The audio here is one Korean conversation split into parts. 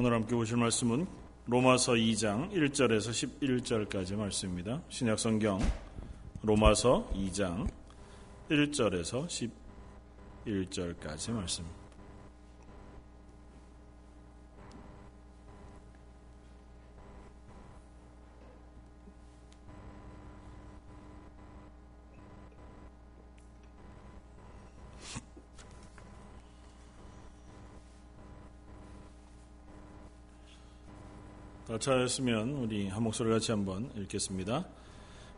오늘 함께 보실 말씀은 로마서 2장 1절에서 11절까지 말씀입니다. 신약 성경 로마서 2장 1절에서 11절까지 말씀입니다. 찾았으면 우리 한 목소리 같이 한번 읽겠습니다.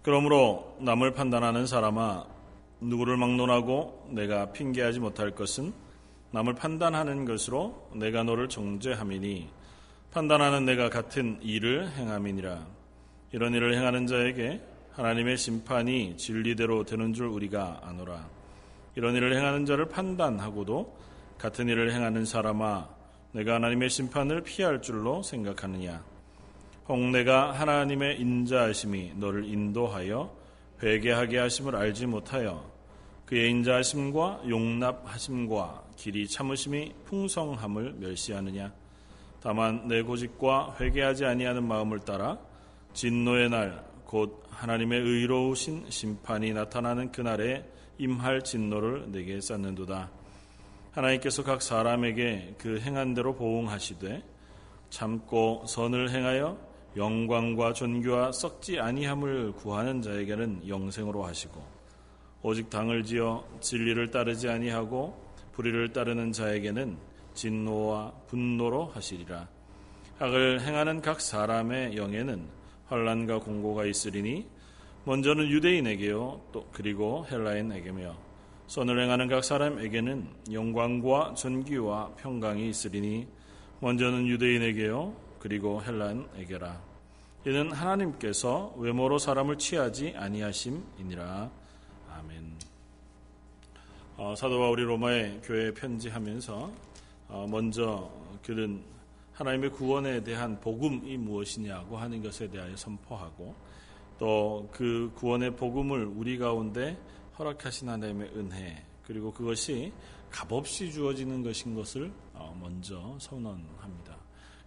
그러므로 남을 판단하는 사람아 누구를 막론하고 내가 핑계하지 못할 것은 남을 판단하는 것으로 내가 너를 정죄함이니 판단하는 내가 같은 일을 행함이니라. 이런 일을 행하는 자에게 하나님의 심판이 진리대로 되는 줄 우리가 아노라. 이런 일을 행하는 자를 판단하고도 같은 일을 행하는 사람아 내가 하나님의 심판을 피할 줄로 생각하느냐 홍내가 하나님의 인자하심이 너를 인도하여 회개하게 하심을 알지 못하여 그의 인자하심과 용납하심과 길이 참으심이 풍성함을 멸시하느냐? 다만 내 고집과 회개하지 아니하는 마음을 따라 진노의 날 곧 하나님의 의로우신 심판이 나타나는 그날에 임할 진노를 내게 쌓는도다. 하나님께서 각 사람에게 그 행한 대로 보응하시되 참고 선을 행하여 영광과 존귀와 썩지 아니함을 구하는 자에게는 영생으로 하시고 오직 당을 지어 진리를 따르지 아니하고 불의를 따르는 자에게는 진노와 분노로 하시리라. 악을 행하는 각 사람의 영에는 환란과 공고가 있으리니 먼저는 유대인에게요 또 그리고 헬라인에게며 선을 행하는 각 사람에게는 영광과 존귀와 평강이 있으리니 먼저는 유대인에게요 그리고 헬란에게라. 이는 하나님께서 외모로 사람을 취하지 아니하심이니라. 아멘. 어, 사도 바울이 로마의 교회에 편지하면서 어, 먼저 그는 하나님의 구원에 대한 복음이 무엇이냐고 하는 것에 대하여 선포하고 또 그 구원의 복음을 우리 가운데 허락하신 하나님의 은혜 그리고 그것이 값없이 주어지는 것인 것을 어, 먼저 선언합니다.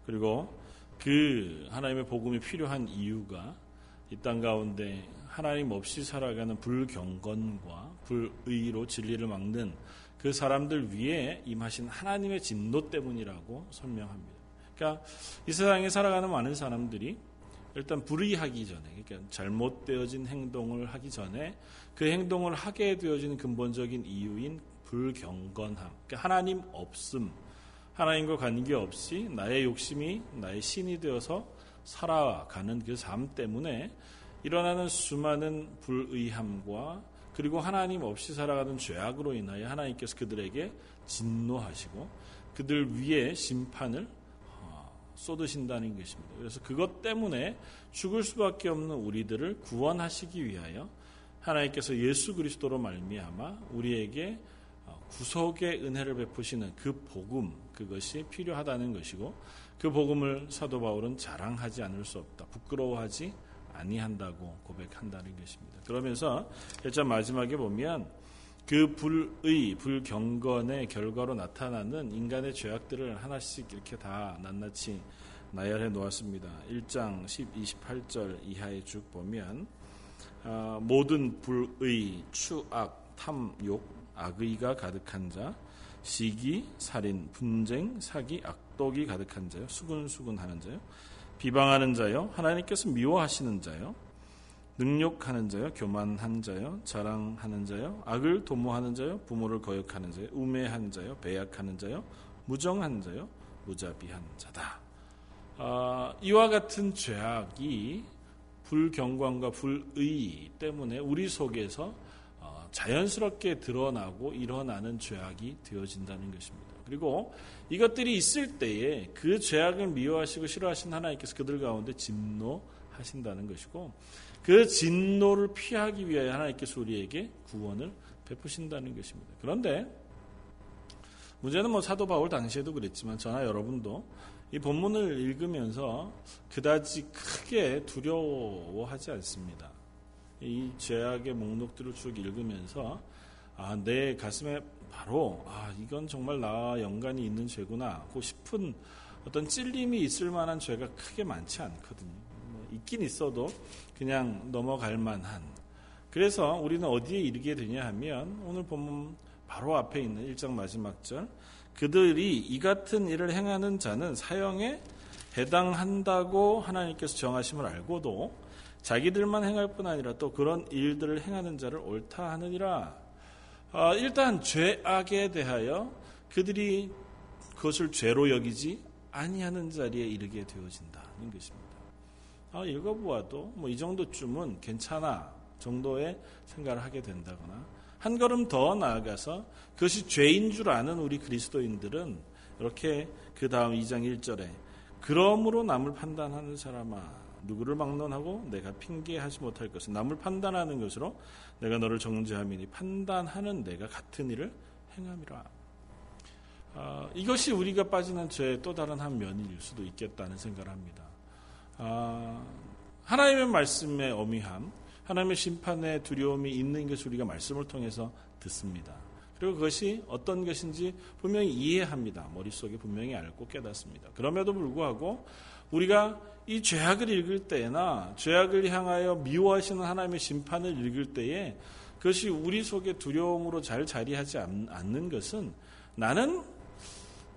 그리고 그 하나님의 복음이 필요한 이유가 이 땅 가운데 하나님 없이 살아가는 불경건과 불의로 진리를 막는 그 사람들 위에 임하신 하나님의 진노 때문이라고 설명합니다. 그러니까 이 세상에 살아가는 많은 사람들이 일단 불의하기 전에, 그러니까 잘못되어진 행동을 하기 전에 그 행동을 하게 되어지는 근본적인 이유인 불경건함, 그러니까 하나님 없음, 하나님과 관계없이 나의 욕심이 나의 신이 되어서 살아가는 그 삶 때문에 일어나는 수많은 불의함과 그리고 하나님 없이 살아가는 죄악으로 인하여 하나님께서 그들에게 진노하시고 그들 위에 심판을 어, 쏟으신다는 것입니다. 그래서 그것 때문에 죽을 수밖에 없는 우리들을 구원하시기 위하여 하나님께서 예수 그리스도로 말미암아 우리에게 구속의 은혜를 베푸시는 그 복음 그것이 필요하다는 것이고 그 복음을 사도 바울은 자랑하지 않을 수 없다. 부끄러워하지 아니한다고 고백한다는 것입니다. 그러면서 1장 마지막에 보면 그 불의, 불경건의 결과로 나타나는 인간의 죄악들을 하나씩 이렇게 다 낱낱이 나열해 놓았습니다. 1장 10, 28절 이하에 쭉 보면 어, 모든 불의, 추악, 탐, 욕, 악의가 가득한 자, 시기, 살인, 분쟁, 사기, 악독이 가득한 자요, 수근수근하는 자요, 비방하는 자요, 하나님께서 미워하시는 자요, 능욕하는 자요, 교만한 자요, 자랑하는 자요, 악을 도모하는 자요, 부모를 거역하는 자요, 우매한 자요, 배약하는 자요, 무정한 자요, 무자비한 자다. 아, 이와 같은 죄악이 불경광과 불의 때문에 우리 속에서 자연스럽게 드러나고 일어나는 죄악이 되어진다는 것입니다. 그리고 이것들이 있을 때에 그 죄악을 미워하시고 싫어하신 하나님께서 그들 가운데 진노하신다는 것이고 그 진노를 피하기 위하여 하나님께서 우리에게 구원을 베푸신다는 것입니다. 그런데 문제는 뭐 사도 바울 당시에도 그랬지만 저나 여러분도 이 본문을 읽으면서 그다지 크게 두려워하지 않습니다. 이 죄악의 목록들을 쭉 읽으면서 아, 내 가슴에 바로 아, 이건 정말 나와 연관이 있는 죄구나 하고 싶은 어떤 찔림이 있을 만한 죄가 크게 많지 않거든요. 뭐 있긴 있어도 그냥 넘어갈 만한. 그래서 우리는 어디에 이르게 되냐 하면 오늘 보면 바로 앞에 있는 1장 마지막 절 그들이 이 같은 일을 행하는 자는 사형에 해당한다고 하나님께서 정하심을 알고도 자기들만 행할 뿐 아니라 또 그런 일들을 행하는 자를 옳다 하느니라. 아, 일단 죄악에 대하여 그들이 그것을 죄로 여기지 아니하는 자리에 이르게 되어진다는 것입니다. 아, 읽어보아도 뭐 이 정도쯤은 괜찮아 정도의 생각을 하게 된다거나 한 걸음 더 나아가서 그것이 죄인 줄 아는 우리 그리스도인들은 이렇게 그 다음 2장 1절에 그러므로 남을 판단하는 사람아 누구를 막론하고 내가 핑계하지 못할 것은 남을 판단하는 것으로 내가 너를 정죄함이니 판단하는 내가 같은 일을 행함이라. 아, 이것이 우리가 빠지는 죄의 또 다른 한 면일 수도 있겠다는 생각을 합니다. 아, 하나님의 말씀의 어미함, 하나님의 심판의 두려움이 있는 것을 우리가 말씀을 통해서 듣습니다. 그리고 그것이 어떤 것인지 분명히 이해합니다. 머릿속에 분명히 알고 깨닫습니다. 그럼에도 불구하고 우리가 이 죄악을 읽을 때나 죄악을 향하여 미워하시는 하나님의 심판을 읽을 때에 그것이 우리 속에 두려움으로 잘 자리하지 않는 것은 나는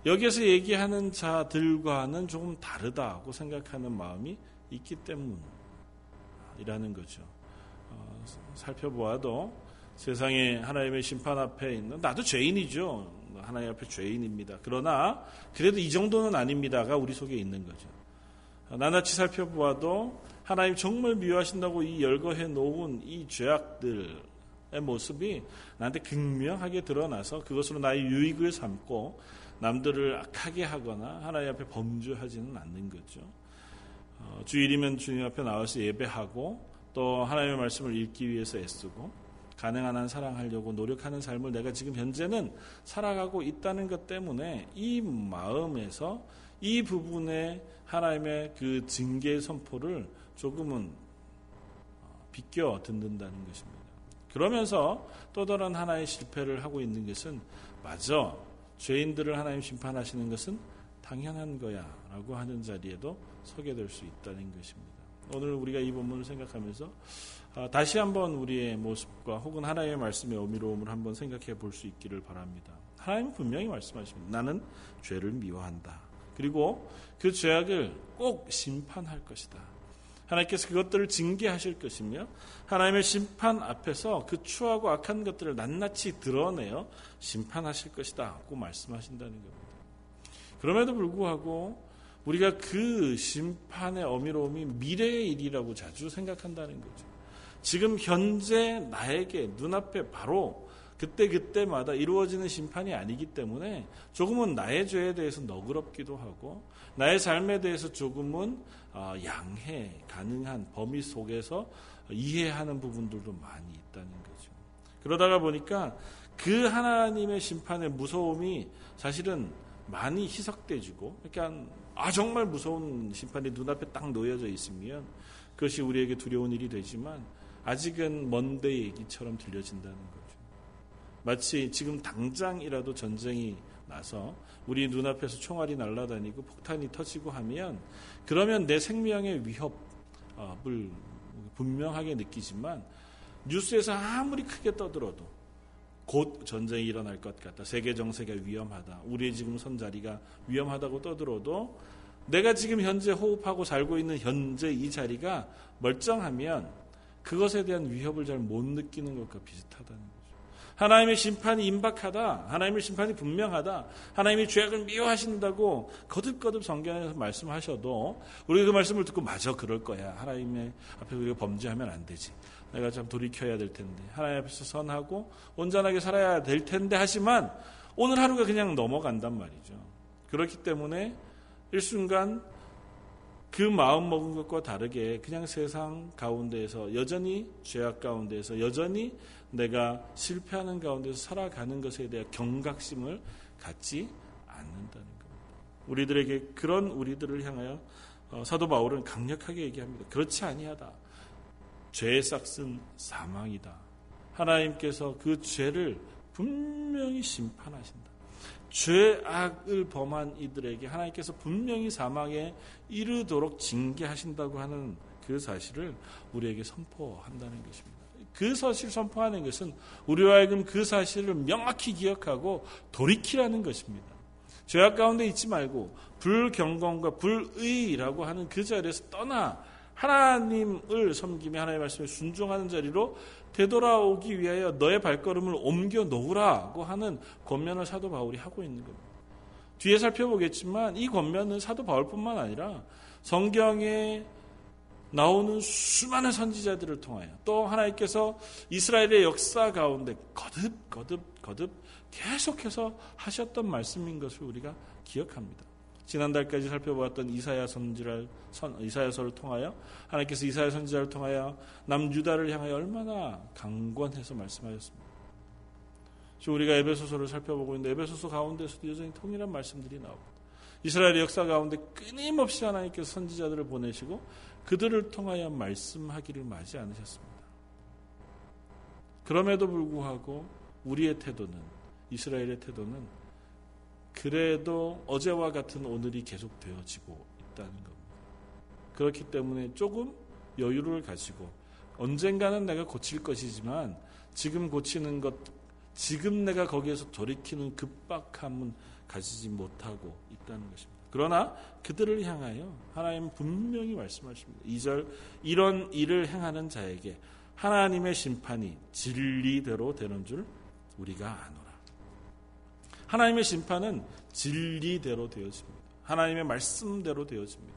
여기에서 얘기하는 자들과는 조금 다르다고 생각하는 마음이 있기 때문이라는 거죠. 어, 살펴보아도 세상에 하나님의 심판 앞에 있는 나도 죄인이죠. 하나님 앞에 죄인입니다. 그러나 그래도 이 정도는 아닙니다가 우리 속에 있는 거죠. 나나치 살펴보아도 하나님 정말 미워하신다고 이 열거해 놓은 이 죄악들의 모습이 나한테 극명하게 드러나서 그것으로 나의 유익을 삼고 남들을 악하게 하거나 하나님 앞에 범죄하지는 않는 거죠. 어, 주일이면 주님 앞에 나와서 예배하고 또 하나님의 말씀을 읽기 위해서 애쓰고 가능한 한 사랑하려고 노력하는 삶을 내가 지금 현재는 살아가고 있다는 것 때문에 이 마음에서 이 부분에 하나님의 그 징계 선포를 조금은 어, 비껴 듣는다는 것입니다. 그러면서 또 다른 하나의 실패를 하고 있는 것은 맞아. 죄인들을 하나님 심판하시는 것은 당연한 거야. 라고 하는 자리에도 서게 될 수 있다는 것입니다. 오늘 우리가 이 본문을 생각하면서 아, 다시 한번 우리의 모습과 혹은 하나님의 말씀의 어미로움을 한번 생각해 볼 수 있기를 바랍니다. 하나님 분명히 말씀하십니다. 나는 죄를 미워한다. 그리고 그 죄악을 꼭 심판할 것이다. 하나님께서 그것들을 징계하실 것이며 하나님의 심판 앞에서 그 추하고 악한 것들을 낱낱이 드러내어 심판하실 것이다고 말씀하신다는 겁니다. 그럼에도 불구하고 우리가 그 심판의 어미로움이 미래의 일이라고 자주 생각한다는 거죠. 지금 현재 나에게 눈앞에 바로 그때그때마다 이루어지는 심판이 아니기 때문에 조금은 나의 죄에 대해서 너그럽기도 하고 나의 삶에 대해서 조금은 어, 양해 가능한 범위 속에서 이해하는 부분들도 많이 있다는 거죠. 그러다가 보니까 그 하나님의 심판의 무서움이 사실은 많이 희석돼지고 그러니까 아 정말 무서운 심판이 눈앞에 딱 놓여져 있으면 그것이 우리에게 두려운 일이 되지만 아직은 먼데 얘기처럼 들려진다는 거죠. 마치 지금 당장이라도 전쟁이 나서 우리 눈앞에서 총알이 날아다니고 폭탄이 터지고 하면 그러면 내 생명의 위협을 분명하게 느끼지만 뉴스에서 아무리 크게 떠들어도 곧 전쟁이 일어날 것 같다. 세계 정세가 위험하다. 우리의 지금 선 자리가 위험하다고 떠들어도 내가 지금 현재 호흡하고 살고 있는 현재 이 자리가 멀쩡하면 그것에 대한 위협을 잘 못 느끼는 것과 비슷하다는. 하나님의 심판이 임박하다. 하나님의 심판이 분명하다. 하나님이 죄악을 미워하신다고 거듭거듭 성경에서 말씀하셔도 우리가 그 말씀을 듣고 맞아 그럴 거야. 하나님의 앞에 우리가 범죄하면 안 되지. 내가 참 돌이켜야 될 텐데. 하나님 앞에서 선하고 온전하게 살아야 될 텐데 하지만 오늘 하루가 그냥 넘어간단 말이죠. 그렇기 때문에 일순간 그 마음 먹은 것과 다르게 그냥 세상 가운데에서 여전히 죄악 가운데에서 여전히 내가 실패하는 가운데서 살아가는 것에 대한 경각심을 갖지 않는다는 겁니다. 우리들에게 그런 우리들을 향하여 어, 사도 바울은 강력하게 얘기합니다. 그렇지 아니하다. 죄의 싹은 사망이다. 하나님께서 그 죄를 분명히 심판하신다. 죄악을 범한 이들에게 하나님께서 분명히 사망에 이르도록 징계하신다고 하는 그 사실을 우리에게 선포한다는 것입니다. 그 사실을 선포하는 것은 우리와 하여금 그 사실을 명확히 기억하고 돌이키라는 것입니다. 죄악 가운데 있지 말고 불경건과 불의라고 하는 그 자리에서 떠나 하나님을 섬기며 하나님의 말씀에 순종하는 자리로 되돌아오기 위하여 너의 발걸음을 옮겨 놓으라고 하는 권면을 사도 바울이 하고 있는 겁니다. 뒤에 살펴보겠지만 이 권면은 사도 바울뿐만 아니라 성경에 나오는 수많은 선지자들을 통하여 또 하나님께서 이스라엘의 역사 가운데 거듭 거듭 거듭 계속해서 하셨던 말씀인 것을 우리가 기억합니다. 지난달까지 살펴보았던 이사야 선지를 선, 이사야서를 통하여 하나님께서 이사야 선지자를 통하여 남유다를 향하여 얼마나 강권해서 말씀하셨습니다. 지금 우리가 에베소서를 살펴보고 있는데 에베소서 가운데서도 여전히 통일한 말씀들이 나오고 이스라엘의 역사 가운데 끊임없이 하나님께서 선지자들을 보내시고 그들을 통하여 말씀하기를 마지 않으셨습니다. 그럼에도 불구하고 우리의 태도는 이스라엘의 태도는 그래도 어제와 같은 오늘이 계속 되어지고 있다는 겁니다. 그렇기 때문에 조금 여유를 가지고 언젠가는 내가 고칠 것이지만 지금 고치는 것, 지금 내가 거기에서 돌이키는 급박함은 가지지 못하고 있다는 것입니다. 그러나 그들을 향하여 하나님은 분명히 말씀하십니다. 2절 이런 일을 행하는 자에게 하나님의 심판이 진리대로 되는 줄 우리가 아노라. 하나님의 심판은 진리대로 되어집니다. 하나님의 말씀대로 되어집니다.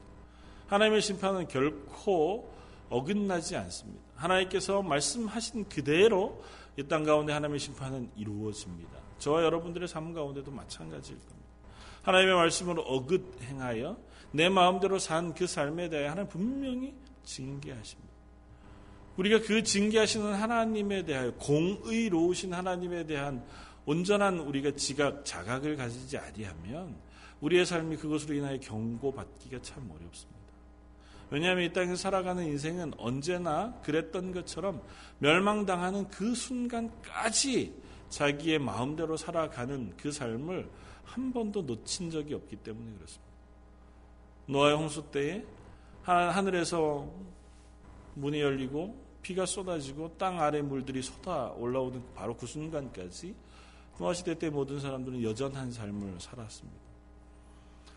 하나님의 심판은 결코 어긋나지 않습니다. 하나님께서 말씀하신 그대로 이 땅 가운데 하나님의 심판은 이루어집니다. 저와 여러분들의 삶 가운데도 마찬가지일 겁니다. 하나님의 말씀으로 어긋 행하여 내 마음대로 산 그 삶에 대해 하나님 분명히 징계하십니다. 우리가 그 징계하시는 하나님에 대하여 공의로우신 하나님에 대한 온전한 우리가 지각, 자각을 가지지 아니하면 우리의 삶이 그것으로 인하여 경고받기가 참 어렵습니다. 왜냐하면 이 땅에서 살아가는 인생은 언제나 그랬던 것처럼 멸망당하는 그 순간까지 자기의 마음대로 살아가는 그 삶을 한 번도 놓친 적이 없기 때문에 그렇습니다. 노아의 홍수 때에 하늘에서 문이 열리고 비가 쏟아지고 땅 아래 물들이 쏟아 올라오는 바로 그 순간까지 노아 시대 때 모든 사람들은 여전한 삶을 살았습니다.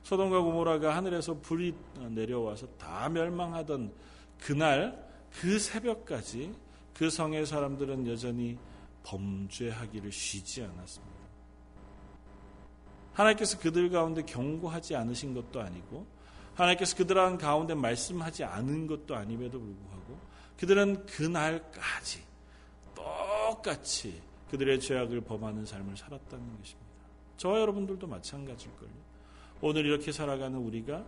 소돔과 고모라가 하늘에서 불이 내려와서 다 멸망하던 그날 그 새벽까지 그 성의 사람들은 여전히 범죄하기를 쉬지 않았습니다. 하나님께서 그들 가운데 경고하지 않으신 것도 아니고 하나님께서 그들 가운데 말씀하지 않은 것도 아님에도 불구하고 그들은 그날까지 똑같이 그들의 죄악을 범하는 삶을 살았다는 것입니다. 저와 여러분들도 마찬가지일걸요. 오늘 이렇게 살아가는 우리가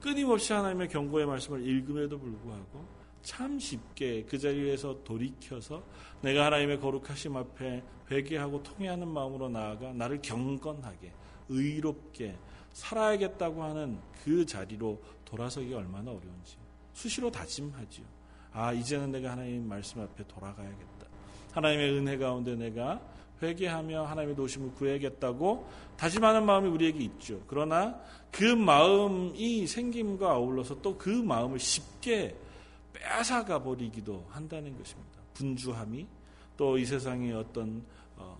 끊임없이 하나님의 경고의 말씀을 읽음에도 불구하고 참 쉽게 그 자리에서 돌이켜서 내가 하나님의 거룩하심 앞에 회개하고 통회하는 마음으로 나아가 나를 경건하게 의롭게 살아야겠다고 하는 그 자리로 돌아서기 얼마나 어려운지 수시로 다짐하지요. 아 이제는 내가 하나님 말씀 앞에 돌아가야겠다. 하나님의 은혜 가운데 내가 회개하며 하나님의 도심을 구해야겠다고 다짐하는 마음이 우리에게 있죠. 그러나 그 마음이 생김과 아울러서 또 그 마음을 쉽게 빼앗아가 버리기도 한다는 것입니다. 분주함이 또 이 세상의 어떤 어,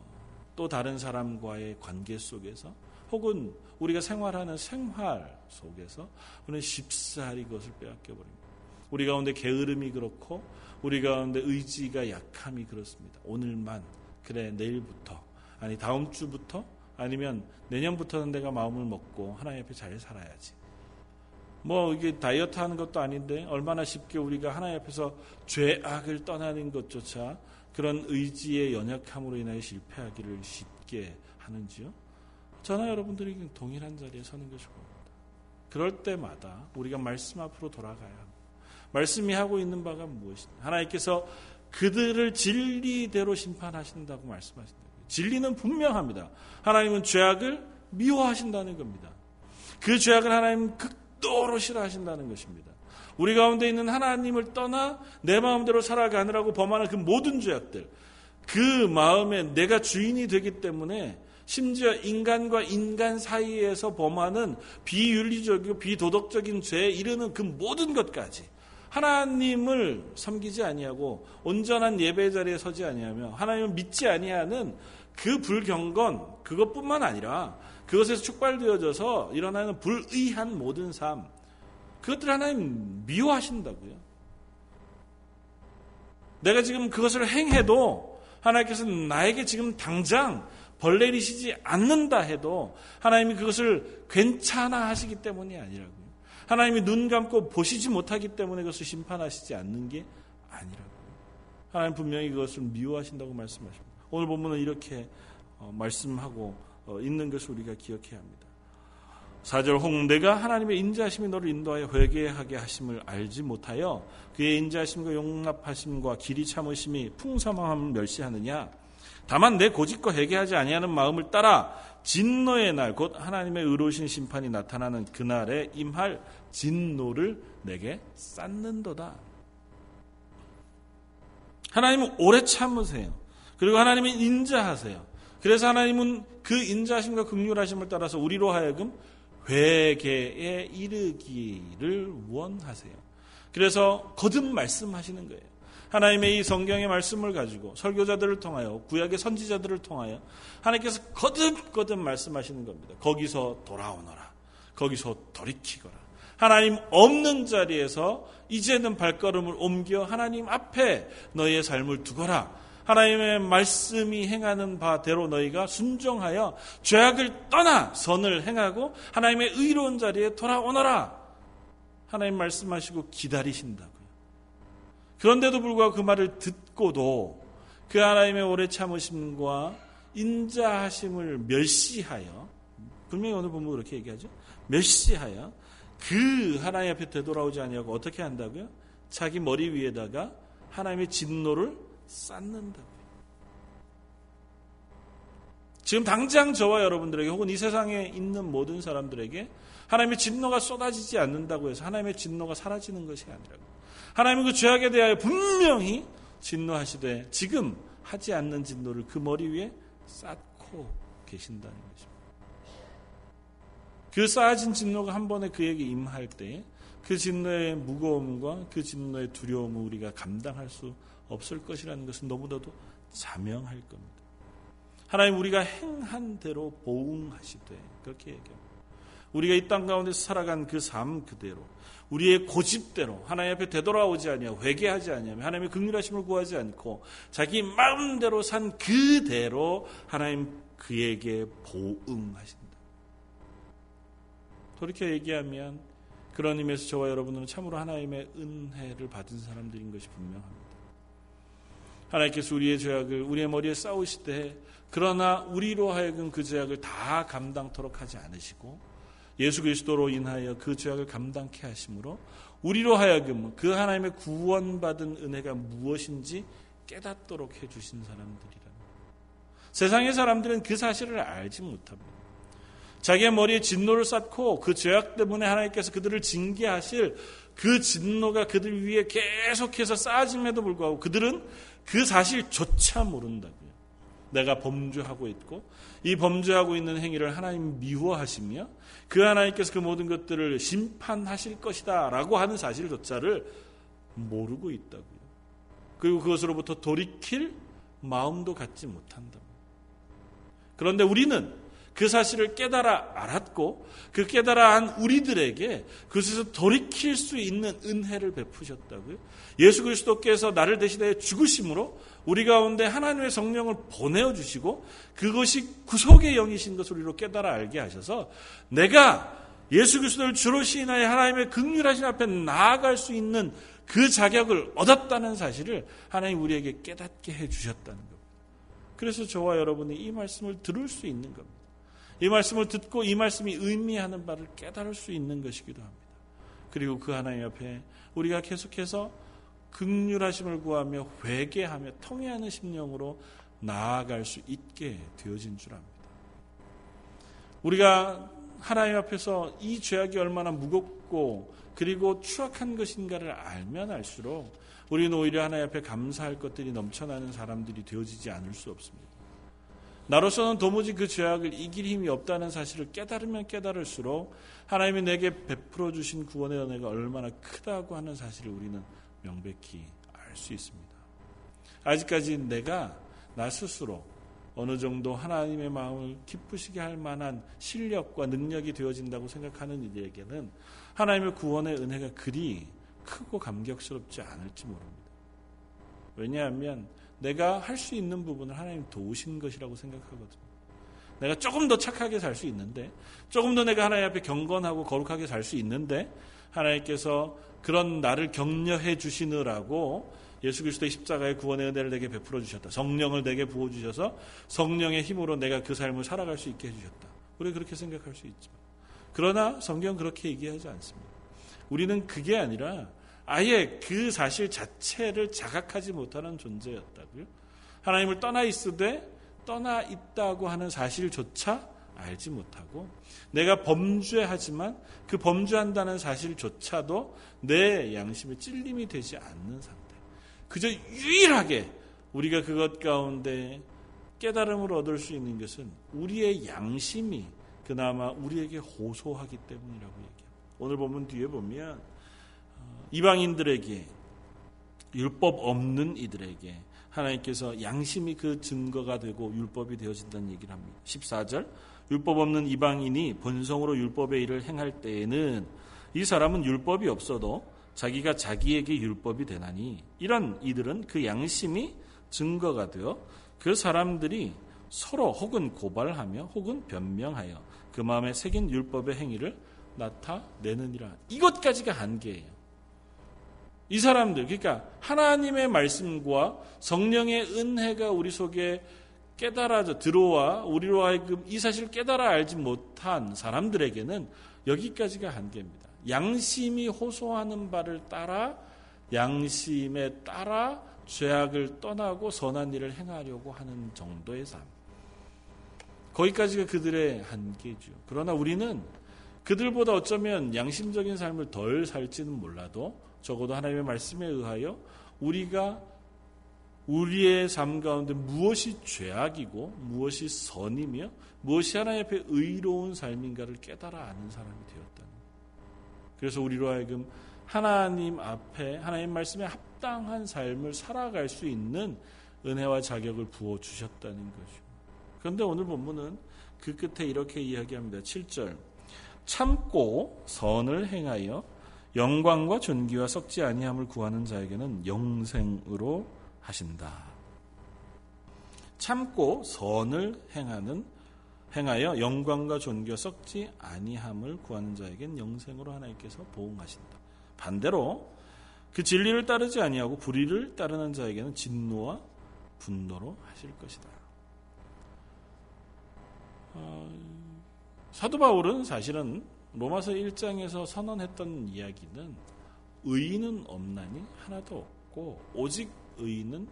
또 다른 사람과의 관계 속에서 혹은 우리가 생활하는 생활 속에서 우리는 쉽사리 그것을 빼앗겨 버립니다. 우리 가운데 게으름이 그렇고 우리 가운데 의지가 약함이 그렇습니다. 오늘만 그래 내일부터 아니 다음 주부터 아니면 내년부터는 내가 마음을 먹고 하나님 앞에 잘 살아야지. 뭐 이게 다이어트 하는 것도 아닌데 얼마나 쉽게 우리가 하나님 앞에서 죄악을 떠나는 것조차 그런 의지의 연약함으로 인하여 실패하기를 쉽게 하는지요? 저나 여러분들이 동일한 자리에 서는 것이 니다 그럴 때마다 우리가 말씀 앞으로 돌아가야 합니다. 말씀이 하고 있는 바가 무엇이냐. 하나님께서 그들을 진리대로 심판하신다고 말씀하신다. 진리는 분명합니다. 하나님은 죄악을 미워하신다는 겁니다. 그 죄악을 하나님은 극 도로 싫어하신다는 것입니다. 우리 가운데 있는 하나님을 떠나 내 마음대로 살아가느라고 범하는 그 모든 죄악들, 그 마음에 내가 주인이 되기 때문에 심지어 인간과 인간 사이에서 범하는 비윤리적이고 비도덕적인 죄에 이르는 그 모든 것까지 하나님을 섬기지 아니하고 온전한 예배 자리에 서지 아니하며 하나님을 믿지 아니하는 그 불경건 그것뿐만 아니라 그것에서 촉발되어져서 일어나는 불의한 모든 삶 그것들 하나님 미워하신다고요. 내가 지금 그것을 행해도 하나님께서 나에게 지금 당장 벌 내리시지 않는다 해도 하나님이 그것을 괜찮아 하시기 때문이 아니라고요. 하나님이 눈 감고 보시지 못하기 때문에 그것을 심판하시지 않는 게 아니라고요. 하나님 분명히 그것을 미워하신다고 말씀하십니다. 오늘 본문은 이렇게 어, 말씀하고 어, 있는 것을 우리가 기억해야 합니다. 4절 홍대가 하나님의 인자하심이 너를 인도하여 회개하게 하심을 알지 못하여 그의 인자하심과 용납하심과 길이 참으심이 풍성함을 멸시하느냐 다만 내 고집과 회개하지 아니하는 마음을 따라 진노의 날 곧 하나님의 의로우신 심판이 나타나는 그날에 임할 진노를 내게 쌓는도다. 하나님은 오래 참으세요. 그리고 하나님은 인자하세요. 그래서 하나님은 그 인자하심과 극률하심을 따라서 우리로 하여금 회개에 이르기를 원하세요. 그래서 거듭 말씀하시는 거예요. 하나님의 이 성경의 말씀을 가지고 설교자들을 통하여 구약의 선지자들을 통하여 하나님께서 거듭 거듭 말씀하시는 겁니다. 거기서 돌아오너라. 거기서 돌이키거라. 하나님 없는 자리에서 이제는 발걸음을 옮겨 하나님 앞에 너희의 삶을 두거라. 하나님의 말씀이 행하는 바대로 너희가 순종하여 죄악을 떠나 선을 행하고 하나님의 의로운 자리에 돌아오너라. 하나님 말씀하시고 기다리신다고요. 그런데도 불구하고 그 말을 듣고도 그 하나님의 오래 참으심과 인자하심을 멸시하여 분명히 오늘 보면 그렇게 얘기하죠. 멸시하여 그 하나님 앞에 되돌아오지 아니하고 어떻게 한다고요? 자기 머리 위에다가 하나님의 진노를 쌓는다고요. 지금 당장 저와 여러분들에게 혹은 이 세상에 있는 모든 사람들에게 하나님의 진노가 쏟아지지 않는다고 해서 하나님의 진노가 사라지는 것이 아니라고. 하나님은 그 죄악에 대하여 분명히 진노하시되 지금 하지 않는 진노를 그 머리 위에 쌓고 계신다는 것입니다. 그 쌓아진 진노가 한 번에 그에게 임할 때 그 진노의 무거움과 그 진노의 두려움을 우리가 감당할 수 없을 것이라는 것은 너무나도 자명할 겁니다. 하나님 우리가 행한 대로 보응하시되 그렇게 얘기합니다. 우리가 이 땅 가운데 살아간 그 삶 그대로 우리의 고집대로 하나님 앞에 되돌아오지 아니하고 회개하지 아니하며 하나님의 극률하심을 구하지 않고 자기 마음대로 산 그대로 하나님 그에게 보응하신다. 돌이켜 얘기하면 그런 의미에서 저와 여러분은 참으로 하나님의 은혜를 받은 사람들인 것이 분명합니다. 하나님께서 우리의 죄악을 우리의 머리에 쌓으실 때 그러나 우리로 하여금 그 죄악을 다 감당토록 하지 않으시고 예수 그리스도로 인하여 그 죄악을 감당케 하심으로 우리로 하여금 그 하나님의 구원받은 은혜가 무엇인지 깨닫도록 해주신 사람들이라. 세상의 사람들은 그 사실을 알지 못합니다. 자기의 머리에 진노를 쌓고 그 죄악 때문에 하나님께서 그들을 징계하실 그 진노가 그들 위에 계속해서 쌓아짐에도 불구하고 그들은 그 사실조차 모른다고요. 내가 범죄하고 있고 이 범죄하고 있는 행위를 하나님 미워하시며 그 하나님께서 그 모든 것들을 심판하실 것이다 라고 하는 사실조차를 모르고 있다고요. 그리고 그것으로부터 돌이킬 마음도 갖지 못한다. 그런데 우리는 그 사실을 깨달아 알았고 그 깨달아 한 우리들에게 그것에서 돌이킬 수 있는 은혜를 베푸셨다고요. 예수 그리스도께서 나를 대신해 죽으심으로 우리 가운데 하나님의 성령을 보내어 주시고 그것이 구속의 영이신 것을 우리로 깨달아 알게 하셔서 내가 예수 그리스도를 주로 시인하여 하나님의 극률하신 앞에 나아갈 수 있는 그 자격을 얻었다는 사실을 하나님 우리에게 깨닫게 해 주셨다는 겁니다. 그래서 저와 여러분이 이 말씀을 들을 수 있는 겁니다. 이 말씀을 듣고 이 말씀이 의미하는 바를 깨달을 수 있는 것이기도 합니다. 그리고 그 하나님 앞에 우리가 계속해서 극률하심을 구하며 회개하며 통회하는 심령으로 나아갈 수 있게 되어진 줄 압니다. 우리가 하나님 앞에서 이 죄악이 얼마나 무겁고 그리고 추악한 것인가를 알면 알수록 우리는 오히려 하나님 앞에 감사할 것들이 넘쳐나는 사람들이 되어지지 않을 수 없습니다. 나로서는 도무지 그 죄악을 이길 힘이 없다는 사실을 깨달으면 깨달을수록 하나님이 내게 베풀어 주신 구원의 은혜가 얼마나 크다고 하는 사실을 우리는 명백히 알 수 있습니다. 아직까지 내가 나 스스로 어느 정도 하나님의 마음을 기쁘시게 할 만한 실력과 능력이 되어진다고 생각하는 이들에게는 하나님의 구원의 은혜가 그리 크고 감격스럽지 않을지 모릅니다. 왜냐하면 내가 할 수 있는 부분을 하나님 도우신 것이라고 생각하거든요. 내가 조금 더 착하게 살 수 있는데, 조금 더 내가 하나님 앞에 경건하고 거룩하게 살 수 있는데, 하나님께서 그런 나를 격려해 주시느라고 예수 그리스도의 십자가의 구원의 은혜를 내게 베풀어 주셨다. 성령을 내게 부어 주셔서 성령의 힘으로 내가 그 삶을 살아갈 수 있게 해 주셨다. 우리 그렇게 생각할 수 있지만 그러나 성경 그렇게 얘기하지 않습니다. 우리는 그게 아니라 아예 그 사실 자체를 자각하지 못하는 존재였다고요. 하나님을 떠나 있으되 떠나 있다고 하는 사실조차 알지 못하고 내가 범죄하지만 그 범죄한다는 사실조차도 내 양심에 찔림이 되지 않는 상태. 그저 유일하게 우리가 그것 가운데 깨달음을 얻을 수 있는 것은 우리의 양심이 그나마 우리에게 호소하기 때문이라고 얘기합니다. 오늘 보면 뒤에 보면 이방인들에게 율법 없는 이들에게 하나님께서 양심이 그 증거가 되고 율법이 되어진다는 얘기를 합니다. 14절 율법 없는 이방인이 본성으로 율법의 일을 행할 때에는 이 사람은 율법이 없어도 자기가 자기에게 율법이 되나니 이런 이들은 그 양심이 증거가 되어 그 사람들이 서로 혹은 고발하며 혹은 변명하여 그 마음에 새긴 율법의 행위를 나타내느니라. 이것까지가 한계예요. 이 사람들, 그러니까 하나님의 말씀과 성령의 은혜가 우리 속에 깨달아져 들어와 우리로 하여금 이 사실을 깨달아 알지 못한 사람들에게는 여기까지가 한계입니다. 양심이 호소하는 바를 따라 양심에 따라 죄악을 떠나고 선한 일을 행하려고 하는 정도의 삶. 거기까지가 그들의 한계죠. 그러나 우리는 그들보다 어쩌면 양심적인 삶을 덜 살지는 몰라도 적어도 하나님의 말씀에 의하여 우리가 우리의 삶 가운데 무엇이 죄악이고 무엇이 선이며 무엇이 하나님 앞에 의로운 삶인가를 깨달아 아는 사람이 되었다는 그래서 우리로 하여금 하나님 앞에 하나님 말씀에 합당한 삶을 살아갈 수 있는 은혜와 자격을 부어 주셨다는 거죠. 그런데 오늘 본문은 그 끝에 이렇게 이야기합니다. 7절 참고 선을 행하여 영광과 존귀와 썩지 아니함을 구하는 자에게는 영생으로 하신다. 참고 선을 행하는 행하여 영광과 존귀와 썩지 아니함을 구하는 자에게는 영생으로 하나님께서 보응하신다. 반대로 그 진리를 따르지 아니하고 불의를 따르는 자에게는 진노와 분노로 하실 것이다. 어, 사도 바울은 사실은 로마서 1장에서 선언했던 이야기는 의인은 없나니 하나도 없고 오직 의인은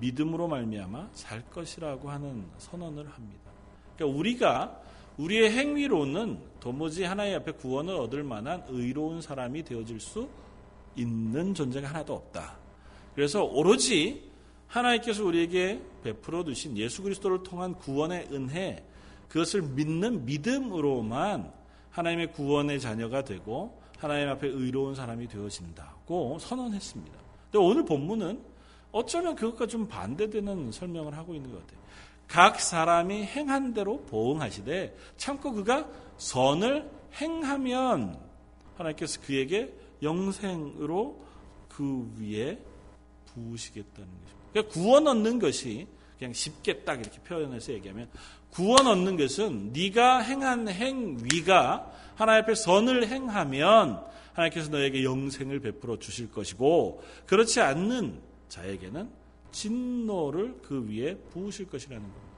믿음으로 말미암아 살 것이라고 하는 선언을 합니다. 그러니까 우리가 우리의 행위로는 도무지 하나님 앞에 구원을 얻을 만한 의로운 사람이 되어질 수 있는 존재가 하나도 없다. 그래서 오로지 하나님께서 우리에게 베풀어 두신 예수 그리스도를 통한 구원의 은혜 그것을 믿는 믿음으로만 하나님의 구원의 자녀가 되고 하나님 앞에 의로운 사람이 되어진다고 선언했습니다. 근데 오늘 본문은 어쩌면 그것과 좀 반대되는 설명을 하고 있는 것 같아요. 각 사람이 행한 대로 보응하시되 참고 그가 선을 행하면 하나님께서 그에게 영생으로 그 위에 부으시겠다는 것입니다. 그러니까 구원 얻는 것이 그냥 쉽게 딱 이렇게 표현해서 얘기하면 구원 얻는 것은 네가 행한 행위가 하나님 앞에 선을 행하면 하나님께서 너에게 영생을 베풀어 주실 것이고 그렇지 않는 자에게는 진노를 그 위에 부으실 것이라는 겁니다.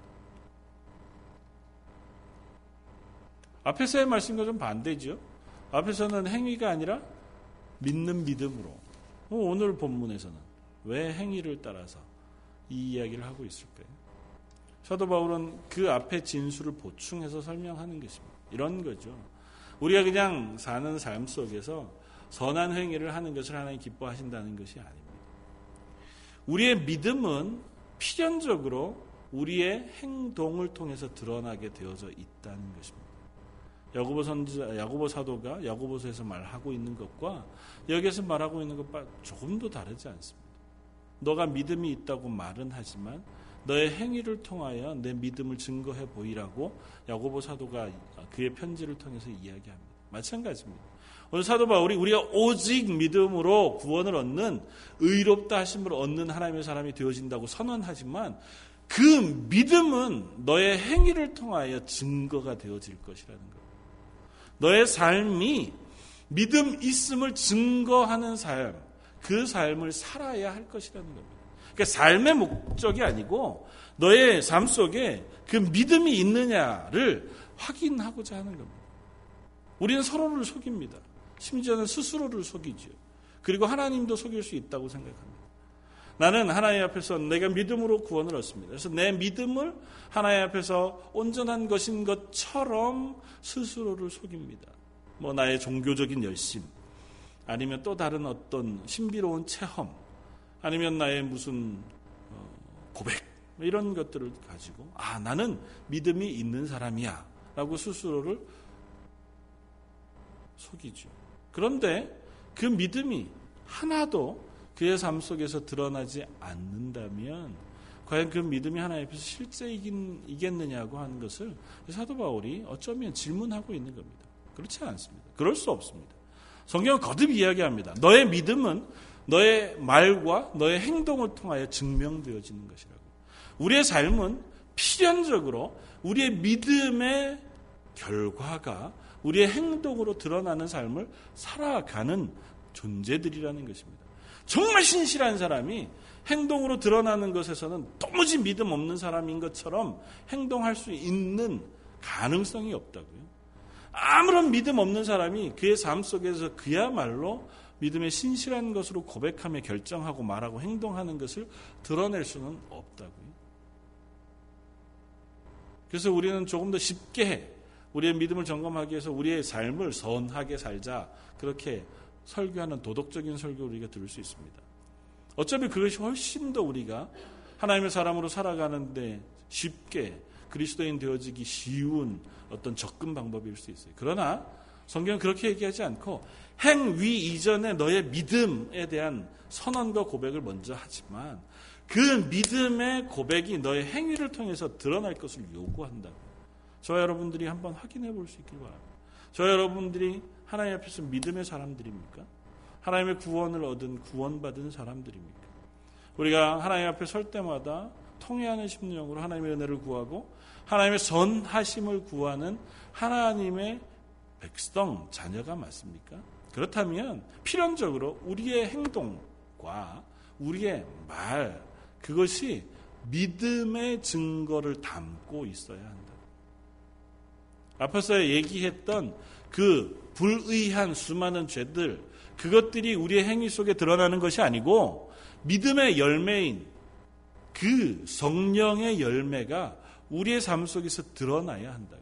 앞에서의 말씀과 좀 반대죠. 앞에서는 행위가 아니라 믿는 믿음으로. 어, 오늘 본문에서는 왜 행위를 따라서 이 이야기를 하고 있을까요? 사도 바울은 그 앞에 진술을 보충해서 설명하는 것입니다. 이런 거죠. 우리가 그냥 사는 삶 속에서 선한 행위를 하는 것을 하나님 기뻐하신다는 것이 아닙니다. 우리의 믿음은 필연적으로 우리의 행동을 통해서 드러나게 되어져 있다는 것입니다. 야고보 선지자, 야고보 사도가 야고보서에서 말하고 있는 것과 여기에서 말하고 있는 것과 조금도 다르지 않습니다. 너가 믿음이 있다고 말은 하지만 너의 행위를 통하여 내 믿음을 증거해 보이라고 야고보 사도가 그의 편지를 통해서 이야기합니다. 마찬가지입니다. 오늘 사도 바울이 우리가 오직 믿음으로 구원을 얻는 의롭다 하심을 얻는 하나님의 사람이 되어진다고 선언하지만 그 믿음은 너의 행위를 통하여 증거가 되어질 것이라는 것. 너의 삶이 믿음 있음을 증거하는 삶, 그 삶을 살아야 할 것이라는 겁니다. 그러니까 삶의 목적이 아니고 너의 삶 속에 그 믿음이 있느냐를 확인하고자 하는 겁니다. 우리는 서로를 속입니다. 심지어는 스스로를 속이죠. 그리고 하나님도 속일 수 있다고 생각합니다. 나는 하나님 앞에서 내가 믿음으로 구원을 얻습니다. 그래서 내 믿음을 하나님 앞에서 온전한 것인 것처럼 스스로를 속입니다. 뭐 나의 종교적인 열심, 아니면 또 다른 어떤 신비로운 체험, 아니면 나의 무슨 어, 고백, 뭐 이런 것들을 가지고 아 나는 믿음이 있는 사람이야라고 스스로를 속이죠. 그런데 그 믿음이 하나도 그의 삶 속에서 드러나지 않는다면 과연 그 믿음이 하나님 앞에서 실제이겠느냐고 하는 것을 사도 바울이 어쩌면 질문하고 있는 겁니다. 그렇지 않습니다. 그럴 수 없습니다. 성경은 거듭 이야기합니다. 너의 믿음은 너의 말과 너의 행동을 통하여 증명되어지는 것이라고. 우리의 삶은 필연적으로 우리의 믿음의 결과가 우리의 행동으로 드러나는 삶을 살아가는 존재들이라는 것입니다. 정말 신실한 사람이 행동으로 드러나는 것에서는 도무지 믿음 없는 사람인 것처럼 행동할 수 있는 가능성이 없다고요. 아무런 믿음 없는 사람이 그의 삶 속에서 그야말로 믿음의 신실한 것으로 고백하며 결정하고 말하고 행동하는 것을 드러낼 수는 없다고요. 그래서 우리는 조금 더 쉽게 우리의 믿음을 점검하기 위해서 우리의 삶을 선하게 살자 그렇게 설교하는 도덕적인 설교를 우리가 들을 수 있습니다. 어차피 그것이 훨씬 더 우리가 하나님의 사람으로 살아가는데 쉽게 그리스도인 되어지기 쉬운 어떤 접근 방법일 수 있어요. 그러나 성경은 그렇게 얘기하지 않고 행위 이전에 너의 믿음에 대한 선언과 고백을 먼저 하지만 그 믿음의 고백이 너의 행위를 통해서 드러날 것을 요구한다고. 저 여러분들이 한번 확인해 볼 수 있길 바랍니다. 저 여러분들이 하나님 앞에서 믿음의 사람들입니까? 하나님의 구원을 얻은 구원받은 사람들입니까? 우리가 하나님 앞에 설 때마다 통해하는 심령으로 하나님의 은혜를 구하고 하나님의 선하심을 구하는 하나님의 백성 자녀가 맞습니까? 그렇다면 필연적으로 우리의 행동과 우리의 말 그것이 믿음의 증거를 담고 있어야 한다. 앞에서 얘기했던 그 불의한 수많은 죄들, 그것들이 우리의 행위 속에 드러나는 것이 아니고 믿음의 열매인 그 성령의 열매가 우리의 삶 속에서 드러나야 한다.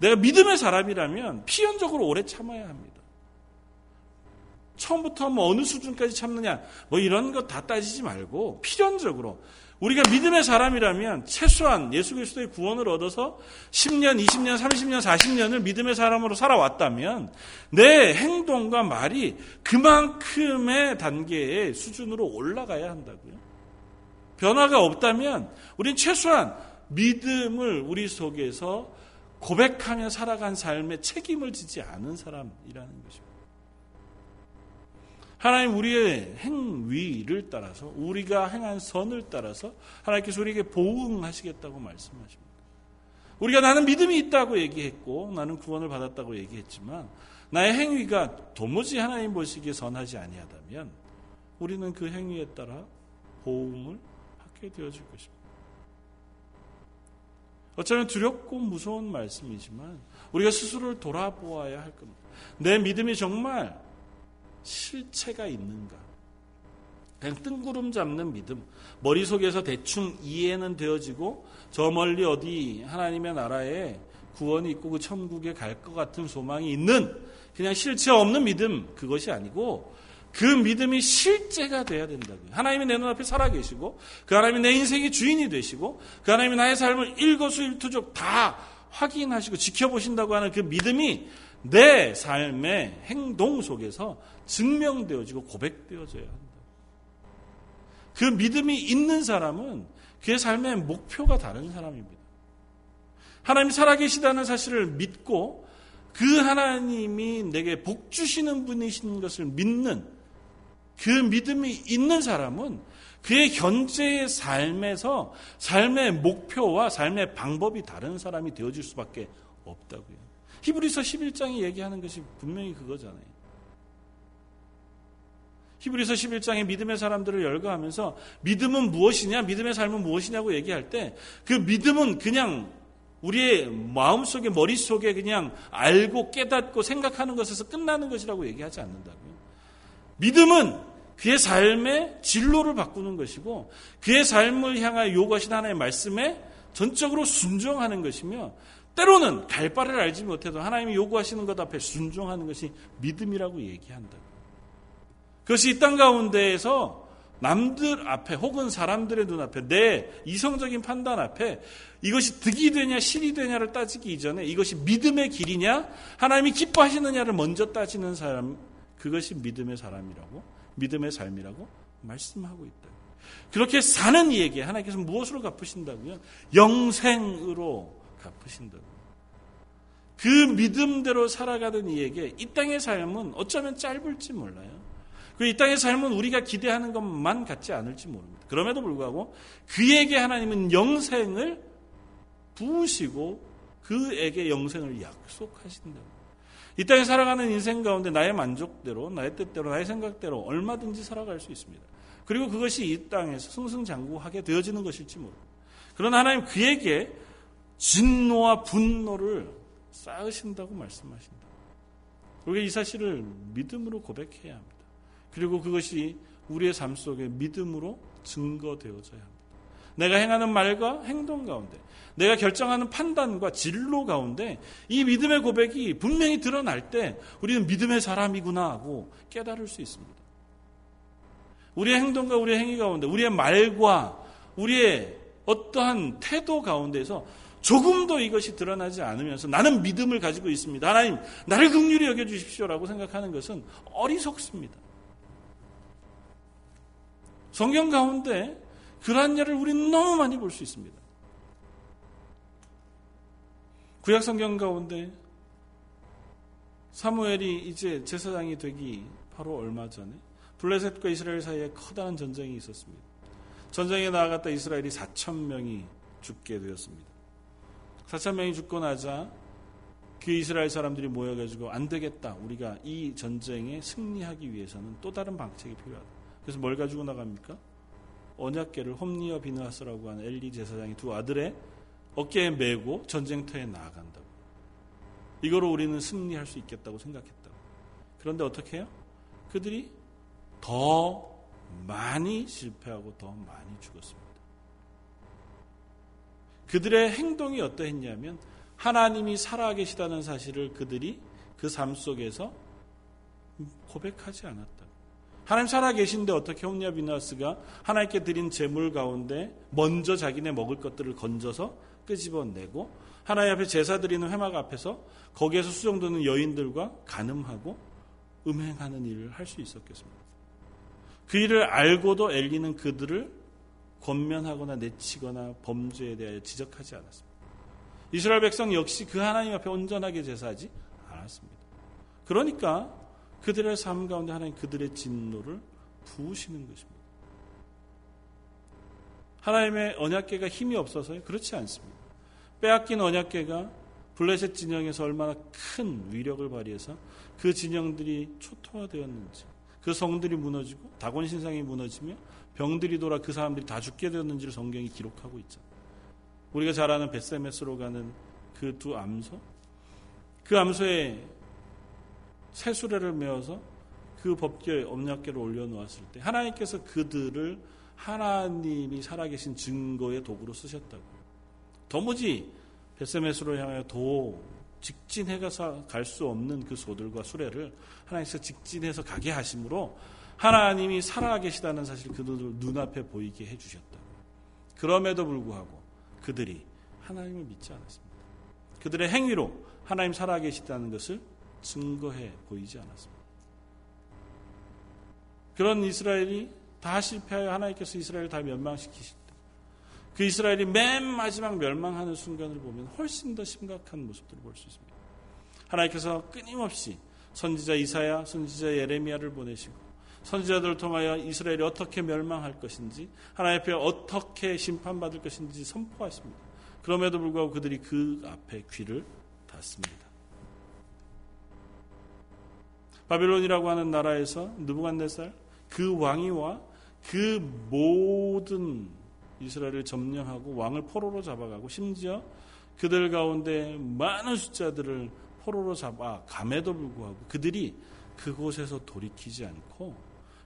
내가 믿음의 사람이라면 피연적으로 오래 참아야 합니다. 처음부터 뭐 어느 수준까지 참느냐, 뭐 이런 것 다 따지지 말고 필연적으로 우리가 믿음의 사람이라면 최소한 예수 그리스도의 구원을 얻어서 10년, 20년, 30년, 40년을 믿음의 사람으로 살아왔다면 내 행동과 말이 그만큼의 단계의 수준으로 올라가야 한다고요. 변화가 없다면 우린 최소한 믿음을 우리 속에서 고백하며 살아간 삶에 책임을 지지 않은 사람이라는 것입니다. 하나님 우리의 행위를 따라서 우리가 행한 선을 따라서 하나님께서 우리에게 보응하시겠다고 말씀하십니다. 우리가 나는 믿음이 있다고 얘기했고 나는 구원을 받았다고 얘기했지만 나의 행위가 도무지 하나님 보시기에 선하지 아니하다면 우리는 그 행위에 따라 보응을 받게 되어질 것입니다. 어쩌면 두렵고 무서운 말씀이지만 우리가 스스로를 돌아보아야 할 겁니다. 내 믿음이 정말 실체가 있는가? 그냥 뜬구름 잡는 믿음. 머릿속에서 대충 이해는 되어지고 저 멀리 어디 하나님의 나라에 구원이 있고 그 천국에 갈 것 같은 소망이 있는 그냥 실체 없는 믿음. 그것이 아니고 그 믿음이 실제가 돼야 된다고요. 하나님이 내 눈앞에 살아계시고 그 하나님이 내 인생의 주인이 되시고 그 하나님이 나의 삶을 일거수일투족 다 확인하시고 지켜보신다고 하는 그 믿음이 내 삶의 행동 속에서 증명되어지고 고백되어져야 한다. 그 믿음이 있는 사람은 그의 삶의 목표가 다른 사람입니다. 하나님이 살아계시다는 사실을 믿고 그 하나님이 내게 복 주시는 분이신 것을 믿는 그 믿음이 있는 사람은 그의 현재의 삶에서 삶의 목표와 삶의 방법이 다른 사람이 되어질 수밖에 없다고요. 히브리서 11장이 얘기하는 것이 분명히 그거잖아요. 히브리서 11장에 믿음의 사람들을 열거하면서 믿음은 무엇이냐, 믿음의 삶은 무엇이냐고 얘기할 때 그 믿음은 그냥 우리의 마음속에 머릿속에 그냥 알고 깨닫고 생각하는 것에서 끝나는 것이라고 얘기하지 않는다고요. 믿음은 그의 삶의 진로를 바꾸는 것이고 그의 삶을 향하여 요구하신 하나님의 말씀에 전적으로 순종하는 것이며 때로는 갈 바를 알지 못해도 하나님이 요구하시는 것 앞에 순종하는 것이 믿음이라고 얘기한다. 그것이 이 땅 가운데에서 남들 앞에 혹은 사람들의 눈앞에 내 이성적인 판단 앞에 이것이 득이 되냐 실이 되냐를 따지기 이전에 이것이 믿음의 길이냐 하나님이 기뻐하시느냐를 먼저 따지는 사람 그것이 믿음의 사람이라고 믿음의 삶이라고 말씀하고 있다. 그렇게 사는 이에게 하나님께서 무엇으로 갚으신다고요? 영생으로 갚으신다고. 그 믿음대로 살아가던 이에게 이 땅의 삶은 어쩌면 짧을지 몰라요. 이 땅의 삶은 우리가 기대하는 것만 같지 않을지 모릅니다. 그럼에도 불구하고 그에게 하나님은 영생을 부으시고 그에게 영생을 약속하신다. 이 땅에 살아가는 인생 가운데 나의 만족대로, 나의 뜻대로, 나의 생각대로 얼마든지 살아갈 수 있습니다. 그리고 그것이 이 땅에서 승승장구하게 되어지는 것일지 모릅니다. 그러나 하나님 그에게 진노와 분노를 쌓으신다고 말씀하신다. 우리가 이 사실을 믿음으로 고백해야 합니다. 그리고 그것이 우리의 삶 속에 믿음으로 증거되어져야 합니다. 내가 행하는 말과 행동 가운데, 내가 결정하는 판단과 진로 가운데 이 믿음의 고백이 분명히 드러날 때 우리는 믿음의 사람이구나 하고 깨달을 수 있습니다. 우리의 행동과 우리의 행위 가운데, 우리의 말과 우리의 어떠한 태도 가운데서 조금도 이것이 드러나지 않으면서 나는 믿음을 가지고 있습니다. 하나님, 나를 극률히 여겨주십시오라고 생각하는 것은 어리석습니다. 성경 가운데 그러한 예를 우리는 너무 많이 볼 수 있습니다. 구약 성경 가운데 사무엘이 이제 제사장이 되기 바로 얼마 전에 블레셋과 이스라엘 사이에 커다란 전쟁이 있었습니다. 전쟁에 나아갔다 이스라엘이 4천 명이 죽게 되었습니다. 4천 명이 죽고 나자 그 이스라엘 사람들이 모여가지고 안 되겠다. 우리가 이 전쟁에 승리하기 위해서는 또 다른 방책이 필요하다. 그래서 뭘 가지고 나갑니까? 언약계를 홈니어 비누하스라고 하는 엘리 제사장이 두 아들의 어깨에 메고 전쟁터에 나아간다고. 이거로 우리는 승리할 수 있겠다고 생각했다고. 그런데 어떻게 해요? 그들이 더 많이 실패하고 더 많이 죽었습니다. 그들의 행동이 어떠했냐면 하나님이 살아계시다는 사실을 그들이 그 삶 속에서 고백하지 않았다. 하나님 살아계신데 어떻게 홍리아 비나스가 하나님께 드린 재물 가운데 먼저 자기네 먹을 것들을 건져서 끄집어내고 하나님 앞에 제사 드리는 회막 앞에서 거기에서 수정되는 여인들과 간음하고 음행하는 일을 할 수 있었겠습니다. 그 일을 알고도 엘리는 그들을 권면하거나 내치거나 범죄에 대하여 지적하지 않았습니다. 이스라엘 백성 역시 그 하나님 앞에 온전하게 제사하지 않았습니다. 그러니까 그들의 삶 가운데 하나님 그들의 진노를 부으시는 것입니다. 하나님의 언약계가 힘이 없어서요? 그렇지 않습니다. 빼앗긴 언약계가 블레셋 진영에서 얼마나 큰 위력을 발휘해서 그 진영들이 초토화되었는지 그 성들이 무너지고 다곤 신상이 무너지며 병들이 돌아 그 사람들이 다 죽게 되었는지를 성경이 기록하고 있죠. 우리가 잘 아는 베세메스로 가는 그 두 암소 그 암소에 새수레를 메어서 그 법계 엄약계를 올려놓았을 때 하나님께서 그들을 하나님이 살아계신 증거의 도구로 쓰셨다고. 도무지 베세메스로 향하여 도 직진해가서 갈 수 없는 그 소들과 수레를 하나님께서 직진해서 가게 하심으로 하나님이 살아계시다는 사실 그들을 눈앞에 보이게 해주셨다. 그럼에도 불구하고 그들이 하나님을 믿지 않았습니다. 그들의 행위로 하나님 살아계시다는 것을 증거해 보이지 않았습니다. 그런 이스라엘이 다 실패하여 하나님께서 이스라엘을 다 멸망시키실 때, 그 이스라엘이 맨 마지막 멸망하는 순간을 보면 훨씬 더 심각한 모습들을 볼 수 있습니다. 하나님께서 끊임없이 선지자 이사야, 선지자 예레미야를 보내시고 선지자들을 통하여 이스라엘이 어떻게 멸망할 것인지 하나님 앞에 어떻게 심판받을 것인지 선포하십니다. 그럼에도 불구하고 그들이 그 앞에 귀를 닫습니다. 바빌론이라고 하는 나라에서 느부갓네살 그 왕이와 그 모든 이스라엘을 점령하고 왕을 포로로 잡아가고 심지어 그들 가운데 많은 숫자들을 포로로 잡아 감에도 불구하고 그들이 그곳에서 돌이키지 않고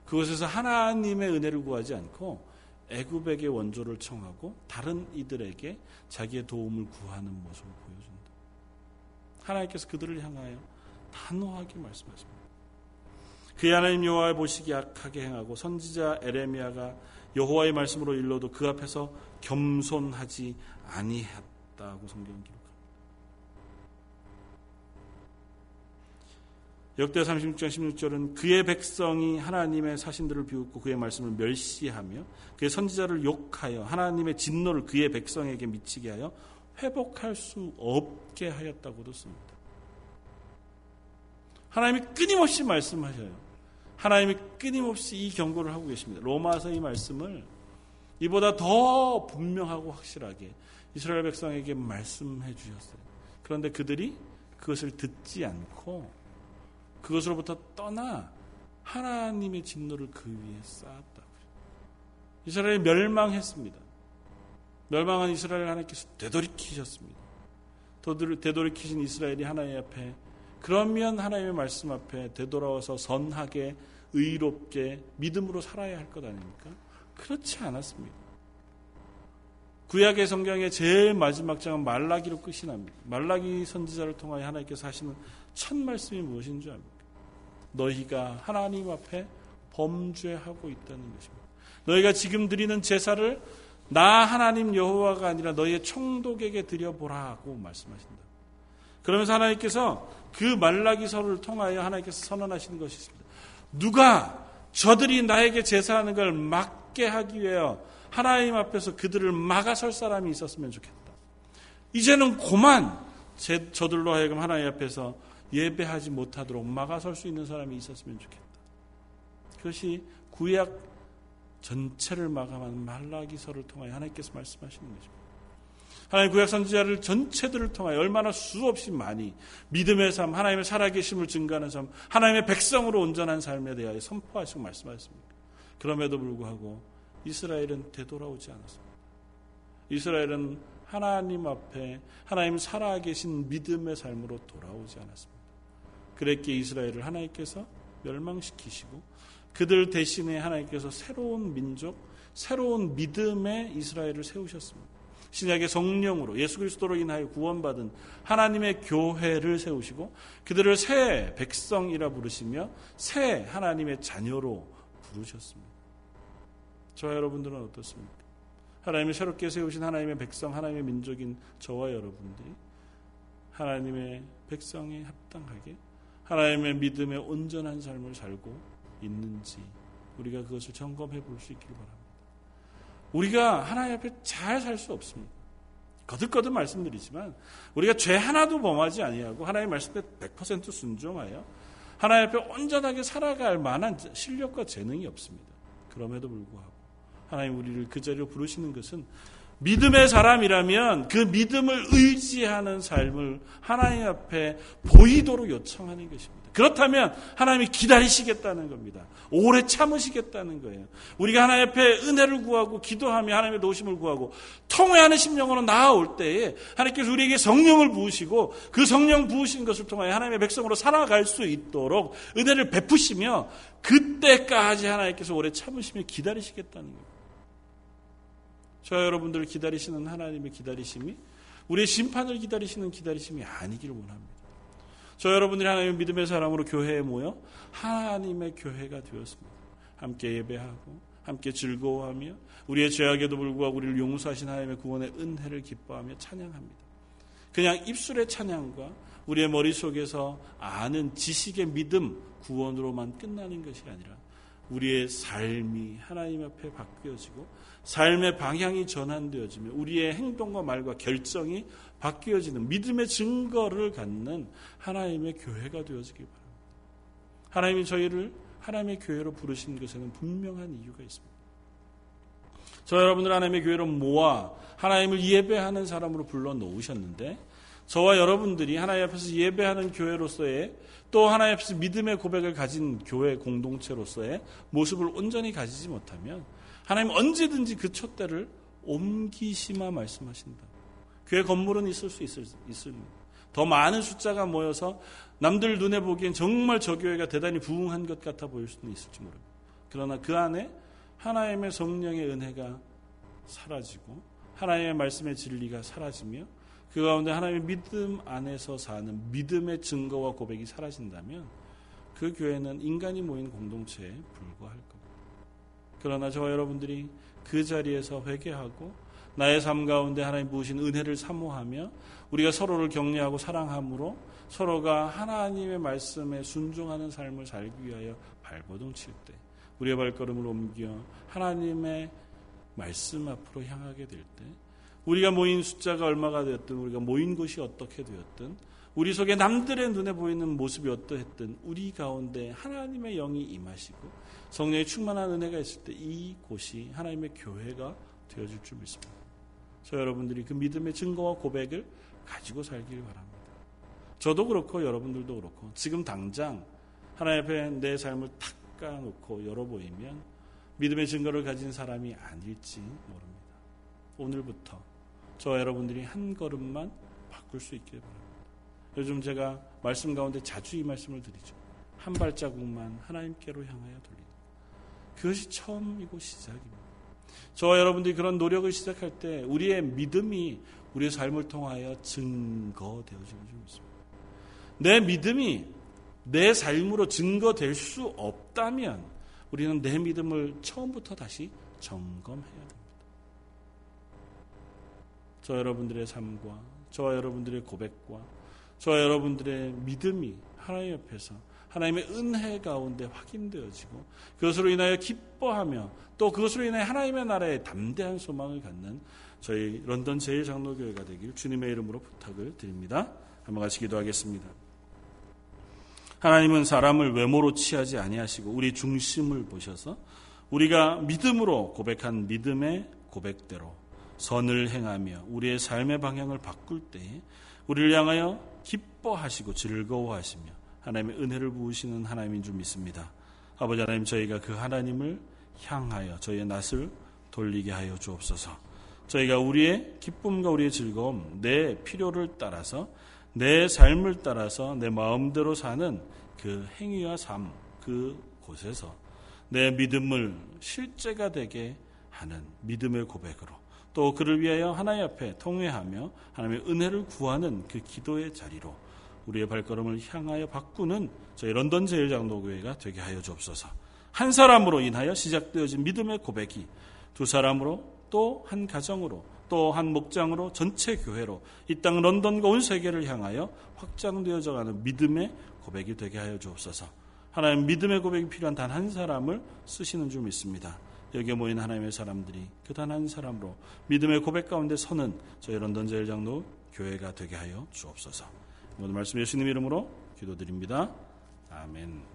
그곳에서 하나님의 은혜를 구하지 않고 애굽에게 원조를 청하고 다른 이들에게 자기의 도움을 구하는 모습을 보여준다. 하나님께서 그들을 향하여 단호하게 말씀하십니다. 그 하나님 여호와의 보시기 악하게 행하고 선지자 에레미야가 여호와의 말씀으로 일러도 그 앞에서 겸손하지 아니했다고 성경 기록합니다. 역대 36장 16절은 그의 백성이 하나님의 사신들을 비웃고 그의 말씀을 멸시하며 그의 선지자를 욕하여 하나님의 진노를 그의 백성에게 미치게 하여 회복할 수 없게 하였다고도 씁니다. 하나님이 끊임없이 말씀하셔요. 하나님이 끊임없이 이 경고를 하고 계십니다. 로마서 이 말씀을 이보다 더 분명하고 확실하게 이스라엘 백성에게 말씀해 주셨어요. 그런데 그들이 그것을 듣지 않고 그것으로부터 떠나 하나님의 진노를 그 위에 쌓았다고요. 이스라엘이 멸망했습니다. 멸망한 이스라엘 하나님께서 되돌이키셨습니다. 되돌이키신 이스라엘이 하나님 앞에 그러면 하나님의 말씀 앞에 되돌아와서 선하게 의롭게 믿음으로 살아야 할 것 아닙니까? 그렇지 않았습니다. 구약의 성경의 제일 마지막 장은 말라기로 끝이 납니다. 말라기 선지자를 통하여 하나님께서 하시는 첫 말씀이 무엇인 줄 압니까? 너희가 하나님 앞에 범죄하고 있다는 것입니다. 너희가 지금 드리는 제사를 나 하나님 여호와가 아니라 너희의 총독에게 드려보라고 말씀하신다. 그러면서 하나님께서 그 말라기서를 통하여 하나님께서 선언하시는 것이 있습니다. 누가 저들이 나에게 제사하는 걸 막게 하기 위하여 하나님 앞에서 그들을 막아설 사람이 있었으면 좋겠다. 이제는 고만 저들로 하여금 하나님 앞에서 예배하지 못하도록 막아설 수 있는 사람이 있었으면 좋겠다. 그것이 구약 전체를 마감하는 말라기서를 통하여 하나님께서 말씀하시는 것입니다. 하나님 구약 선지자를 전체들을 통하여 얼마나 수없이 많이 믿음의 삶, 하나님의 살아계심을 증가하는 삶, 하나님의 백성으로 온전한 삶에 대하여 선포하시고 말씀하셨습니다. 그럼에도 불구하고 이스라엘은 되돌아오지 않았습니다. 이스라엘은 하나님 앞에 하나님 살아계신 믿음의 삶으로 돌아오지 않았습니다. 그랬기에 이스라엘을 하나님께서 멸망시키시고 그들 대신에 하나님께서 새로운 민족, 새로운 믿음의 이스라엘을 세우셨습니다. 신약의 성령으로 예수 그리스도로 인하여 구원받은 하나님의 교회를 세우시고 그들을 새 백성이라 부르시며 새 하나님의 자녀로 부르셨습니다. 저와 여러분들은 어떻습니까? 하나님이 새롭게 세우신 하나님의 백성, 하나님의 민족인 저와 여러분들이 하나님의 백성에 합당하게 하나님의 믿음의 온전한 삶을 살고 있는지 우리가 그것을 점검해 볼 수 있기를 바랍니다. 우리가 하나님 앞에 잘 살 수 없습니다. 거듭거듭 말씀드리지만 우리가 죄 하나도 범하지 아니하고 하나님의 말씀에 100% 순종하여 하나님 앞에 온전하게 살아갈 만한 실력과 재능이 없습니다. 그럼에도 불구하고 하나님 우리를 그 자리로 부르시는 것은 믿음의 사람이라면 그 믿음을 의지하는 삶을 하나님 앞에 보이도록 요청하는 것입니다. 그렇다면 하나님이 기다리시겠다는 겁니다. 오래 참으시겠다는 거예요. 우리가 하나님 앞에 은혜를 구하고 기도하며 하나님의 도심을 구하고 통회하는 심령으로 나아올 때에 하나님께서 우리에게 성령을 부으시고 그 성령 부으신 것을 통하여 하나님의 백성으로 살아갈 수 있도록 은혜를 베푸시며 그때까지 하나님께서 오래 참으시며 기다리시겠다는 거예요. 저 여러분들을 기다리시는 하나님의 기다리심이 우리의 심판을 기다리시는 기다리심이 아니기를 원합니다. 저 여러분들이 하나님의 믿음의 사람으로 교회에 모여 하나님의 교회가 되었습니다. 함께 예배하고 함께 즐거워하며 우리의 죄악에도 불구하고 우리를 용서하신 하나님의 구원의 은혜를 기뻐하며 찬양합니다. 그냥 입술의 찬양과 우리의 머릿속에서 아는 지식의 믿음, 구원으로만 끝나는 것이 아니라 우리의 삶이 하나님 앞에 바뀌어지고 삶의 방향이 전환되어지며 우리의 행동과 말과 결정이 바뀌어지는 믿음의 증거를 갖는 하나님의 교회가 되어지기 바랍니다. 하나님이 저희를 하나님의 교회로 부르신 것에는 분명한 이유가 있습니다. 저 여러분들 하나님의 교회로 모아 하나님을 예배하는 사람으로 불러 놓으셨는데 저와 여러분들이 하나님 앞에서 예배하는 교회로서의 또 하나님 앞에서 믿음의 고백을 가진 교회 공동체로서의 모습을 온전히 가지지 못하면 하나님 언제든지 그 촛대를 옮기시마 말씀하신다. 교회 건물은 있을 수 있을, 있습니다. 더 많은 숫자가 모여서 남들 눈에 보기엔 정말 저 교회가 대단히 부흥한 것 같아 보일 수는 있을지 모릅니다. 그러나 그 안에 하나님의 성령의 은혜가 사라지고 하나님의 말씀의 진리가 사라지며 그 가운데 하나님의 믿음 안에서 사는 믿음의 증거와 고백이 사라진다면 그 교회는 인간이 모인 공동체에 불과할 겁니다. 그러나 저와 여러분들이 그 자리에서 회개하고 나의 삶 가운데 하나님 부으신 은혜를 사모하며 우리가 서로를 격려하고 사랑함으로 서로가 하나님의 말씀에 순종하는 삶을 살기 위하여 발버둥 칠 때 우리의 발걸음을 옮겨 하나님의 말씀 앞으로 향하게 될 때 우리가 모인 숫자가 얼마가 되었든 우리가 모인 곳이 어떻게 되었든 우리 속에 남들의 눈에 보이는 모습이 어떠했든 우리 가운데 하나님의 영이 임하시고 성령의 충만한 은혜가 있을 때 이 곳이 하나님의 교회가 되어질 줄 믿습니다. 저 여러분들이 그 믿음의 증거와 고백을 가지고 살길 바랍니다. 저도 그렇고 여러분들도 그렇고 지금 당장 하나님 앞에 내 삶을 탁 까놓고 열어보이면 믿음의 증거를 가진 사람이 아닐지 모릅니다. 오늘부터 저 여러분들이 한 걸음만 바꿀 수 있길 바랍니다. 요즘 제가 말씀 가운데 자주 이 말씀을 드리죠. 한 발자국만 하나님께로 향하여 돌리는 그것이 처음이고 시작입니다. 저와 여러분들이 그런 노력을 시작할 때 우리의 믿음이 우리의 삶을 통하여 증거되어지는 줄 믿습니다. 내 믿음이 내 삶으로 증거될 수 없다면 우리는 내 믿음을 처음부터 다시 점검해야 됩니다. 저 여러분들의 삶과 저와 여러분들의 고백과 저와 여러분들의 믿음이 하나님 옆에서 하나님의 은혜 가운데 확인되어지고 그것으로 인하여 기뻐하며 또 그것으로 인해 하나님의 나라에 담대한 소망을 갖는 저희 런던 제일장로교회가 되길 주님의 이름으로 부탁을 드립니다. 한번 같이 기도하겠습니다. 하나님은 사람을 외모로 취하지 아니하시고 우리 중심을 보셔서 우리가 믿음으로 고백한 믿음의 고백대로 선을 행하며 우리의 삶의 방향을 바꿀 때에 우리를 향하여 기뻐하시고 즐거워하시며 하나님의 은혜를 부으시는 하나님인 줄 믿습니다. 아버지 하나님 저희가 그 하나님을 향하여 저희의 낯을 돌리게 하여 주옵소서. 저희가 우리의 기쁨과 우리의 즐거움, 내 필요를 따라서 내 삶을 따라서 내 마음대로 사는 그 행위와 삶, 그 곳에서 내 믿음을 실제가 되게 하는 믿음의 고백으로 또 그를 위하여 하나님 앞에 통회하며 하나님의 은혜를 구하는 그 기도의 자리로 우리의 발걸음을 향하여 바꾸는 저희 런던 제일장로교회가 되게 하여 주옵소서. 한 사람으로 인하여 시작되어진 믿음의 고백이 두 사람으로 또 한 가정으로 또 한 목장으로 전체 교회로 이 땅 런던과 온 세계를 향하여 확장되어져 가는 믿음의 고백이 되게 하여 주옵소서. 하나님 믿음의 고백이 필요한 단 한 사람을 쓰시는 줄 믿습니다. 여기에 모인 하나님의 사람들이 그 단 한 사람으로 믿음의 고백 가운데 서는 저희 런던 제일장로 교회가 되게 하여 주옵소서. 모든 말씀 예수님 이름으로 기도드립니다. 아멘.